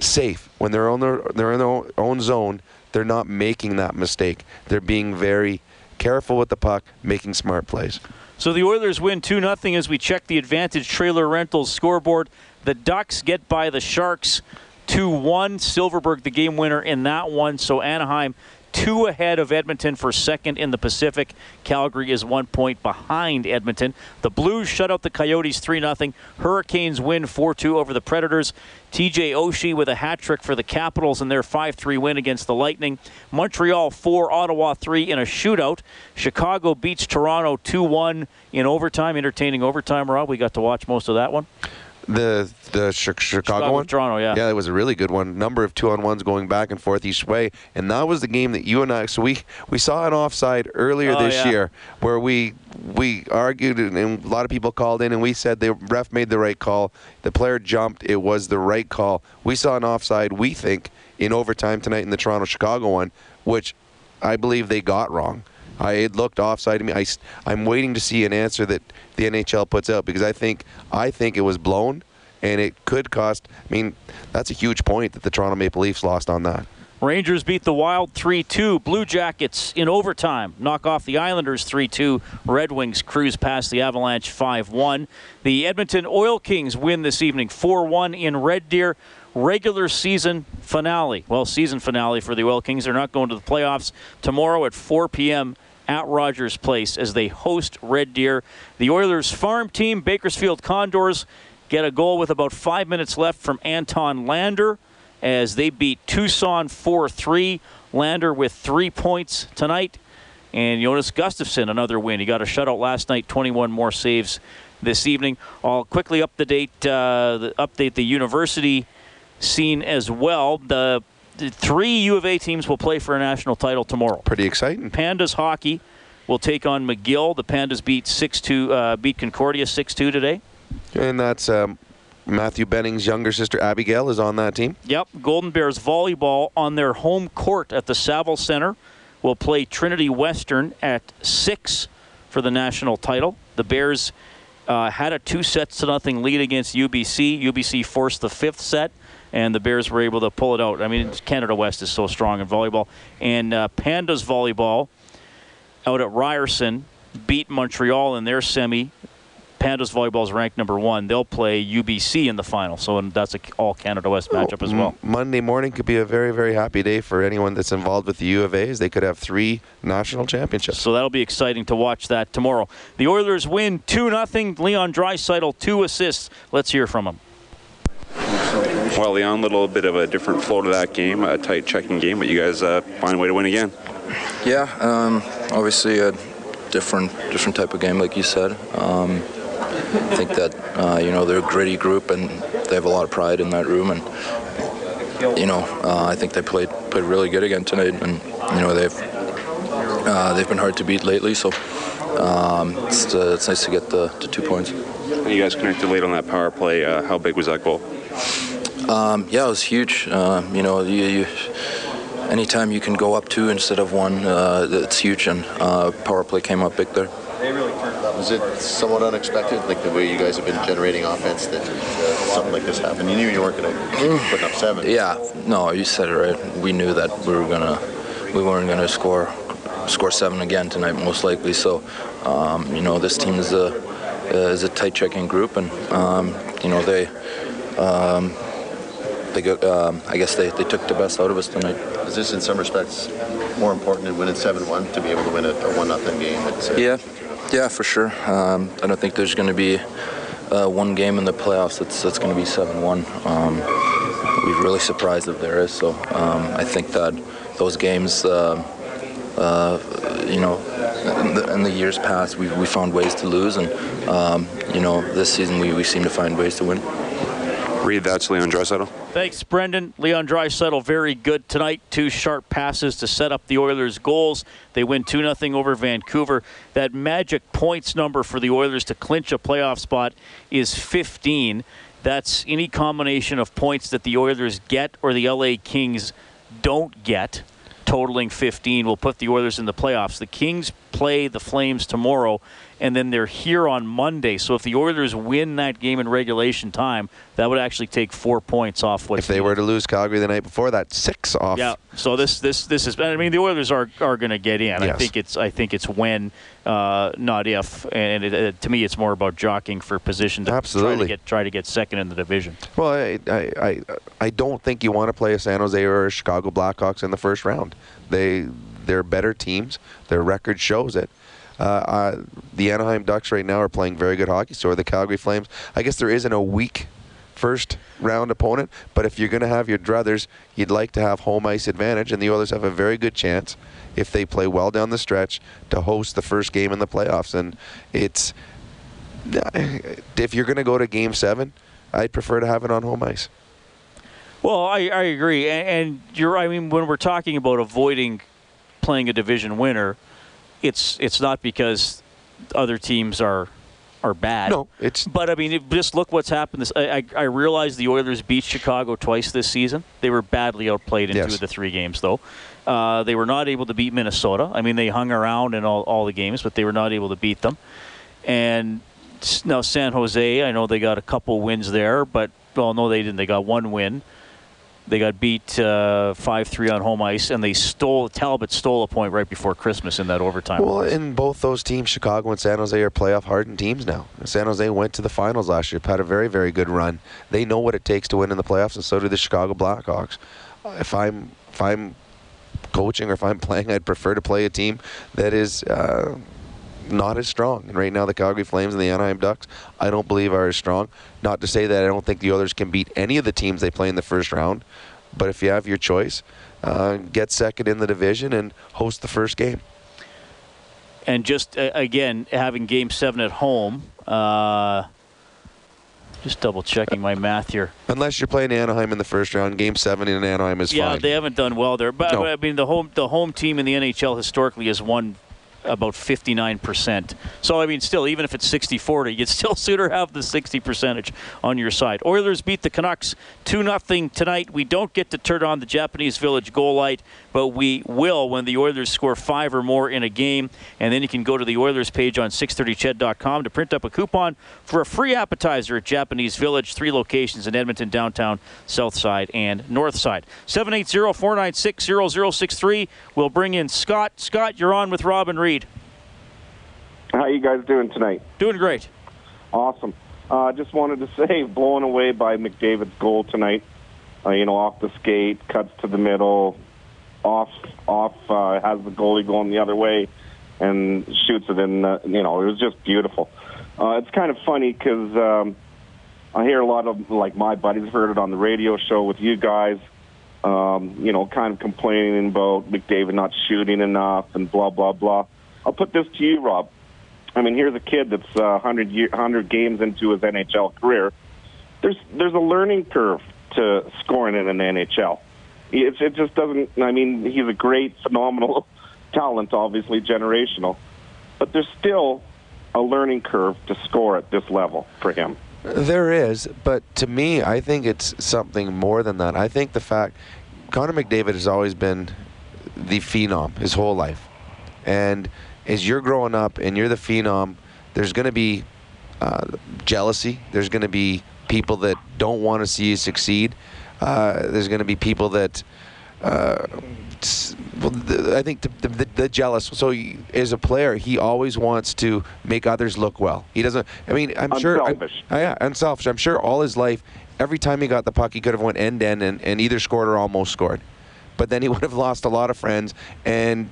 safe when they're on their they're in their own zone. They're not making that mistake. They're being very careful with the puck, making smart plays. So the Oilers win 2 0 as we check the Advantage Trailer Rentals scoreboard. The Ducks get by the Sharks 2 1. Silfverberg, the game winner in that one. So Anaheim two ahead of Edmonton for second in the Pacific. Calgary is one point behind Edmonton. The Blues shut out the Coyotes 3 0. Hurricanes win 4 2 over the Predators. TJ Oshie with a hat trick for the Capitals in their 5 3 win against the Lightning. Montreal 4, Ottawa 3 in a shootout. Chicago beats Toronto 2 1 in overtime. Entertaining overtime, Rob. We got to watch most of that one. The the Chicago, Chicago one, Toronto, yeah, yeah, it was a really good one. Number of two on ones going back and forth each way, and that was the game that you and I. So we we saw an offside earlier Oh, this yeah. year where we we argued and, and a lot of people called in and we said the ref made the right call. The player jumped. It was the right call. We saw an offside. We think in overtime tonight in the Toronto Chicago one, which I believe they got wrong. I it looked offside to me. I, I'm waiting to see an answer that the NHL puts out because I think I think it was blown, and it could cost. I mean, that's a huge point that the Toronto Maple Leafs lost on that. Rangers beat the Wild 3 2. Blue Jackets in overtime knock off the Islanders 3 2. Red Wings cruise past the Avalanche 5 1. The Edmonton Oil Kings win this evening 4 1 in Red Deer. Regular season finale. Well, season finale for the Oil Kings. They're not going to the playoffs tomorrow at 4 p.m. at Rogers Place as they host Red Deer. The Oilers farm team, Bakersfield Condors, get a goal with about five minutes left from Anton Lander as they beat Tucson 4 3. Lander with three points tonight. And Jonas Gustavsson, another win. He got a shutout last night, 21 more saves this evening. I'll quickly update, uh, the, update the university scene as well. The, three U of A teams will play for a national title tomorrow. Pretty exciting. Pandas hockey will take on McGill. The Pandas beat 6-2, uh, beat Concordia 6-2 today. And that's um, Matthew Benning's younger sister Abigail is on that team. Yep, Golden Bears volleyball on their home court at the Saville Center will play Trinity Western at six for the national title. The Bears uh, had a two sets to nothing lead against UBC. UBC forced the fifth set, and the Bears were able to pull it out. I mean, Canada West is so strong in volleyball. And uh, Pandas volleyball out at Ryerson beat Montreal in their semi. Pandas volleyball is ranked number one. They'll play UBC in the final, so that's a all Canada West matchup as well. Monday morning could be a very, very happy day for anyone that's involved with the U of. As they could have three national championships. So that'll be exciting to watch that tomorrow. The Oilers win 2 0. Leon Draisaitl, two assists. Let's hear from him. Well, Leon, a little bit of a different flow to that game, a tight checking game, but you guys uh, find a way to win again. Yeah, um, obviously a different different type of game, like you said. Um, I think that uh, you know they're a gritty group and they have a lot of pride in that room, and you know uh, I think they played played really good again tonight, and you know they've uh, they've been hard to beat lately, so um, it's, uh, it's nice to get the, the two points. You guys connected late on that power play. Uh, how big was that goal? Um, yeah, it was huge. Uh, you know, you, you, anytime you can go up two instead of one, uh, it's huge, and uh, power play came up big there. Was it somewhat unexpected, like the way you guys have been generating offense, that uh, something like this happened? You knew you weren't going to keep putting up seven. Yeah, no, you said it right. We knew that we were gonna, we weren't gonna score, score seven again tonight, most likely. So, um, you know, this team is a is a tight checking group, and um, you know they. Um, they got, um, I guess they, they took the best out of us tonight. Is this, in some respects, more important than winning 7-1 to be able to win a, a 1-0 game? It's, uh, Yeah, yeah, for sure. Um, I don't think there's going to be uh, one game in the playoffs that's, that's going to be 7-1. Um, we'd really surprised if there is. So um, I think that those games, uh, uh, you know, in the, in the years past, we, we found ways to lose, and um, you know, this season we, we seem to find ways to win. Reid that's Leon Draisaitl. Thanks, Brendan. Leon Draisaitl, very good tonight. Two sharp passes to set up the Oilers' goals. They win 2 0 over Vancouver. That magic points number for the Oilers to clinch a playoff spot is 15. That's any combination of points that the Oilers get or the LA Kings don't get, totaling 15, will put the Oilers in the playoffs. The Kings play the Flames tomorrow and then they're here on Monday. So if the Oilers win that game in regulation time, that would actually take four points off what if they were to lose Calgary the night before, that six off. Yeah. So this this this is. I mean, the Oilers are are going to get in. Yes. I think it's I think it's when, uh, not if. And it, it, to me, it's more about jockeying for position to Absolutely. try to get try to get second in the division. Well, I, I, I, I don't think you want to play a San Jose or a Chicago Blackhawks in the first round. They they're better teams. Their record shows it. Uh, uh, the Anaheim Ducks right now are playing very good hockey. So are the Calgary Flames. I guess there isn't a weak first round opponent, but if you're going to have your druthers, you'd like to have home ice advantage, and the Oilers have a very good chance if they play well down the stretch to host the first game in the playoffs. And it's if you're going to go to Game Seven, I'd prefer to have it on home ice. Well, I, I agree, and, and you're. I mean, when we're talking about avoiding playing a division winner, it's it's not because other teams are are bad. No, it's. But I mean, it, just look what's happened. This I, I, I realize the Oilers beat Chicago twice this season. They were badly outplayed in Yes. two of the three games, though. Uh, they were not able to beat Minnesota. I mean, they hung around in all, all the games, but they were not able to beat them. And now San Jose, I know they got a couple wins there, but well, no, they didn't. They got one win. They got beat uh, five three on home ice, and they stole Talbot stole a point right before Christmas in that overtime. Well, in both those teams, Chicago and San Jose are playoff hardened teams now. San Jose went to the finals last year, had a very, very good run. They know what it takes to win in the playoffs, and so do the Chicago Blackhawks. If I'm if I'm coaching or if I'm playing, I'd prefer to play a team that is uh, not as strong. And right now, the Calgary Flames and the Anaheim Ducks, I don't believe are as strong. Not to say that I don't think the others can beat any of the teams they play in the first round, but if you have your choice, uh, get second in the division and host the first game. and just uh, again having Game Seven at home. Uh, just double checking my math here. Unless you're playing Anaheim in the first round, Game Seven in Anaheim is yeah, fine. they haven't done well there. But, No. I mean, the home the home team in the NHL historically has won about 59%. So, I mean, still, even if it's 60 40, you'd still sooner have the 60 percentage on your side. Oilers beat the Canucks 2 0 tonight. We don't get to turn on the Japanese Village goal light, but we will when the Oilers score five or more in a game. And then you can go to the Oilers page on 630ched.com to print up a coupon for a free appetizer at Japanese Village, three locations in Edmonton, downtown, south side, and north side. 780 496 0063. We'll bring in Scott. Scott, you're on with Robin Reid. How you guys doing tonight? Doing great. Awesome. Uh, just wanted to say, blown away by McDavid's goal tonight. Uh, you know, off the skate, cuts to the middle, off, off, uh, has the goalie going the other way, and shoots it in. The, you know, it was just beautiful. Uh, it's kind of funny because um, I hear a lot of like my buddies heard it on the radio show with you guys. Um, you know, kind of complaining about McDavid not shooting enough and blah blah blah. I'll put this to you, Rob. I mean, here's a kid that's uh, 100, year, 100 games into his NHL career. There's there's a learning curve to scoring in an NHL. It's, it just doesn't. I mean, he's a great, phenomenal talent, obviously generational, but there's still a learning curve to score at this level for him. There is, but to me, I think it's something more than that. I think the fact Connor McDavid has always been the phenom his whole life, and as you're growing up and you're the phenom, there's going to be uh, jealousy. There's going to be people that don't want to see you succeed. Uh, there's going to be people that. Uh, well, the, I think the, the, the jealous. So as a player, he always wants to make others look well. He doesn't. I mean, I'm sure. Unselfish. I, yeah, unselfish. I'm sure all his life, every time he got the puck, he could have went end end and, and either scored or almost scored. But then he would have lost a lot of friends, and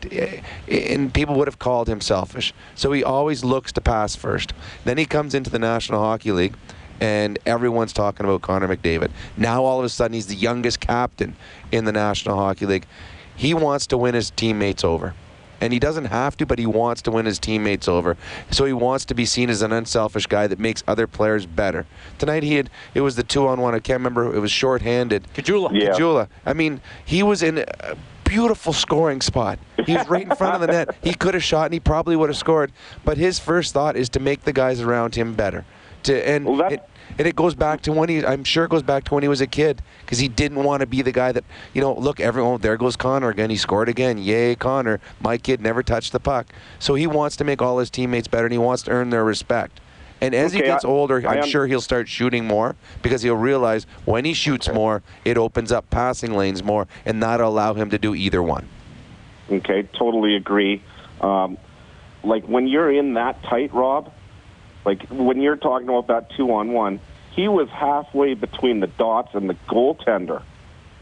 and people would have called him selfish. So he always looks to pass first. Then he comes into the National Hockey League, and everyone's talking about Connor McDavid. Now all of a sudden he's the youngest captain in the National Hockey League. He wants to win his teammates over. And he doesn't have to, but he wants to win his teammates over. So he wants to be seen as an unselfish guy that makes other players better. Tonight he had it was the two on one. I can't remember. It was shorthanded. Caggiula. Yeah. Caggiula. I mean, he was in a beautiful scoring spot. He was right in front of the net. He could have shot and he probably would have scored. But his first thought is to make the guys around him better. To and it, and it goes back to when he. I'm sure it goes back to when he was a kid because he didn't want to be the guy that you know. Look, everyone. There goes Connor again. He scored again. Yay, Connor! My kid never touched the puck. So he wants to make all his teammates better and he wants to earn their respect. And as he gets I- older, I I'm am- sure he'll start shooting more because he'll realize when he shoots more, it opens up passing lanes more, and that'll allow him to do either one. Okay, totally agree. Um, like when you're in that tight, Rob, like when you're talking about that two on one, he was halfway between the dots and the goaltender.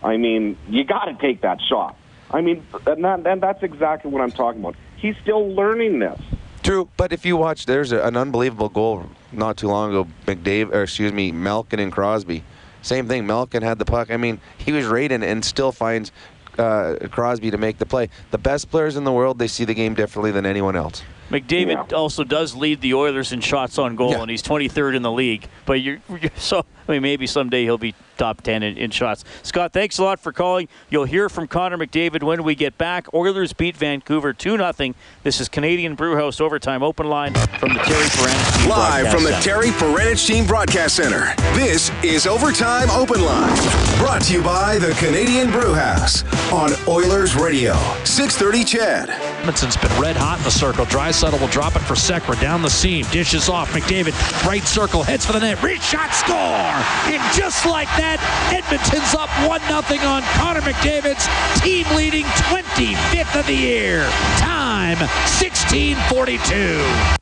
I mean, you got to take that shot. I mean, and, that, and that's exactly what I'm talking about. He's still learning this. True, but if you watch, there's an unbelievable goal not too long ago. McDave, or excuse me, Malkin and Crosby. Same thing. Malkin had the puck. I mean, he was raiding and still finds uh, Crosby to make the play. The best players in the world, they see the game differently than anyone else. McDavid also does lead the Oilers in shots on goal, and he's 23rd in the league. But you're, you're so I mean maybe someday he'll be top 10 in, in shots. Scott, thanks a lot for calling. You'll hear from Connor McDavid when we get back. Oilers beat Vancouver 2 0 This is Canadian Brewhouse overtime open line from the Terry Paranych Team Live Broadcast from the Center. Terry Paranych Team Broadcast Center. This is Overtime Open Line. Brought to you by the Canadian Brewhouse on Oilers Radio. 630 CHED. Edmonton's been red hot in the circle. Draisaitl will drop it for Sekera down the seam. Dishes off. McDavid, right circle, heads for the net. Reach shot, score! And just like that, Edmonton's up 1 0 on Connor McDavid's team leading 25th of the year. Time 1642.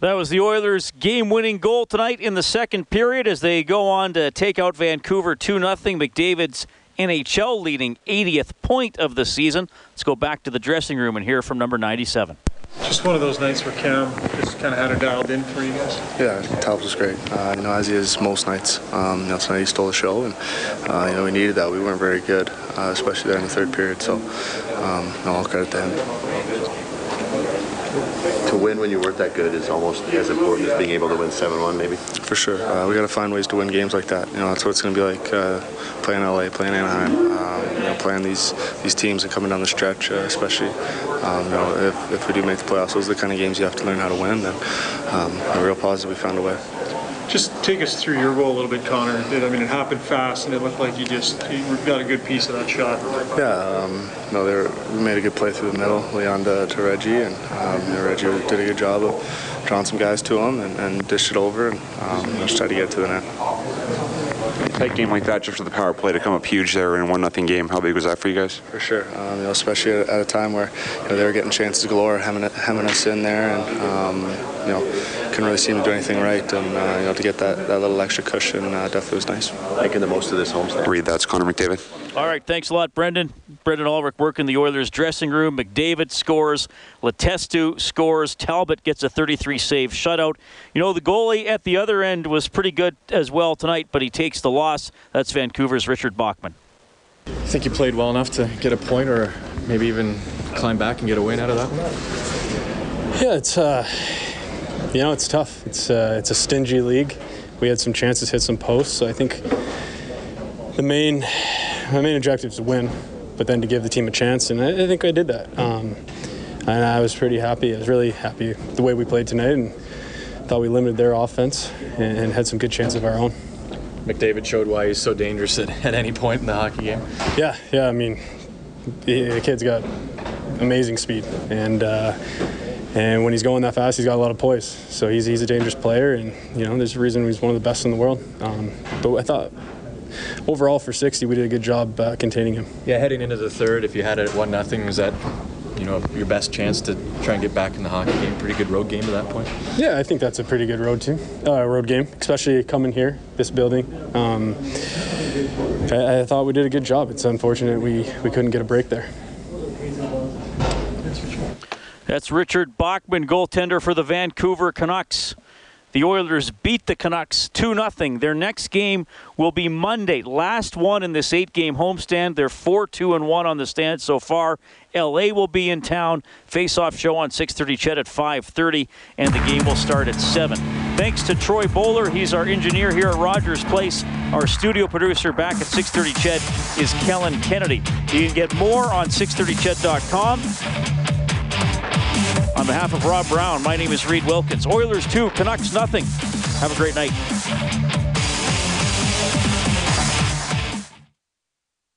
That was the Oilers' game-winning goal tonight in the second period as they go on to take out Vancouver 2 0. McDavid's NHL leading 80th point of the season. Let's go back to the dressing room and hear from number 97. Just one of those nights where Cam just kind of had it dialed in for you guys. Yeah, Talbot was great. Uh, you know, as he is most nights. Um, you know, tonight he stole the show, and uh, you know we needed that. We weren't very good, uh, especially there in the third period. So, um, no, all credit to him. To win when you weren't that good is almost as important as being able to win 7-1 maybe. For sure, uh, we got to find ways to win games like that. You know, that's what it's going to be like uh, playing LA, playing Anaheim, um, you know, playing these these teams and coming down the stretch, uh, especially. Um, you know, if, if we do make the playoffs, those are the kind of games you have to learn how to win. And um, I'm real positive we found a way. Just take us through your goal a little bit, Connor. It- I mean, it happened fast, and it looked like you just you got a good piece of that shot. Yeah, um, no, they were, we made a good play through the middle, Leon to, to Reggie, and um, Reggie did a good job of drawing some guys to him and, and dished it over, and um, just tried to get it to the net. Tight game like that, just for the power play to come up huge there in a one nothing game. How big was that for you guys? For sure, um, you know, especially at, a time where you know, they were getting chances galore, hemming, hemming us in there, and um, you know, couldn't really seem to do anything right. And uh, you know, to get that, that little extra cushion uh, definitely was nice. Making the most of this homestand. Reid that's Connor McDavid. All right, thanks a lot, Brendan. Brendan Ulrich working in the Oilers' dressing room. McDavid scores. Letestu scores. Talbot gets a 33 save shutout. You know, the goalie at the other end was pretty good as well tonight, but he takes the loss. That's Vancouver's Richard Bachman. I think you played well enough to get a point or maybe even climb back and get a win out of that one? Yeah, it's uh, you know it's tough. It's uh, it's a stingy league. We had some chances, hit some posts. So I think the main my main objective is to win, but then to give the team a chance, and I, I think I did that. Um, and I was pretty happy. I was really happy the way we played tonight, and thought we limited their offense and, and had some good chances of our own. McDavid showed why he's so dangerous at, at any point in the hockey game. Yeah, yeah. I mean, the, the kid's got amazing speed, and uh, and when he's going that fast, he's got a lot of poise. So he's he's a dangerous player, and you know, there's a reason he's one of the best in the world. Um, but I thought overall for 60, we did a good job uh, containing him. Yeah, heading into the third, if you had it at one nothing, was that you know your best chance to try and get back in the hockey game? Pretty good road game at that point. Yeah, I think that's a pretty good road team, uh, road game, especially coming here, this building. Um, I, I thought we did a good job. It's unfortunate we, we couldn't get a break there. That's Richard Bachman, goaltender for the Vancouver Canucks. The Oilers beat the Canucks 2 0. Their next game will be Monday. Last one in this eight game homestand. They're 4 2 and 1 on the stand so far. LA will be in town. Face-off show on 6:30 CHED at 5:30 and the game will start at 7. Thanks to Troy Bowler, he's our engineer here at Rogers Place. Our studio producer back at 6:30 CHED is Kellen Kennedy. You can get more on 630ched.com. On behalf of Rob Brown, my name is Reid Wilkins. Oilers 2, Canucks nothing. Have a great night.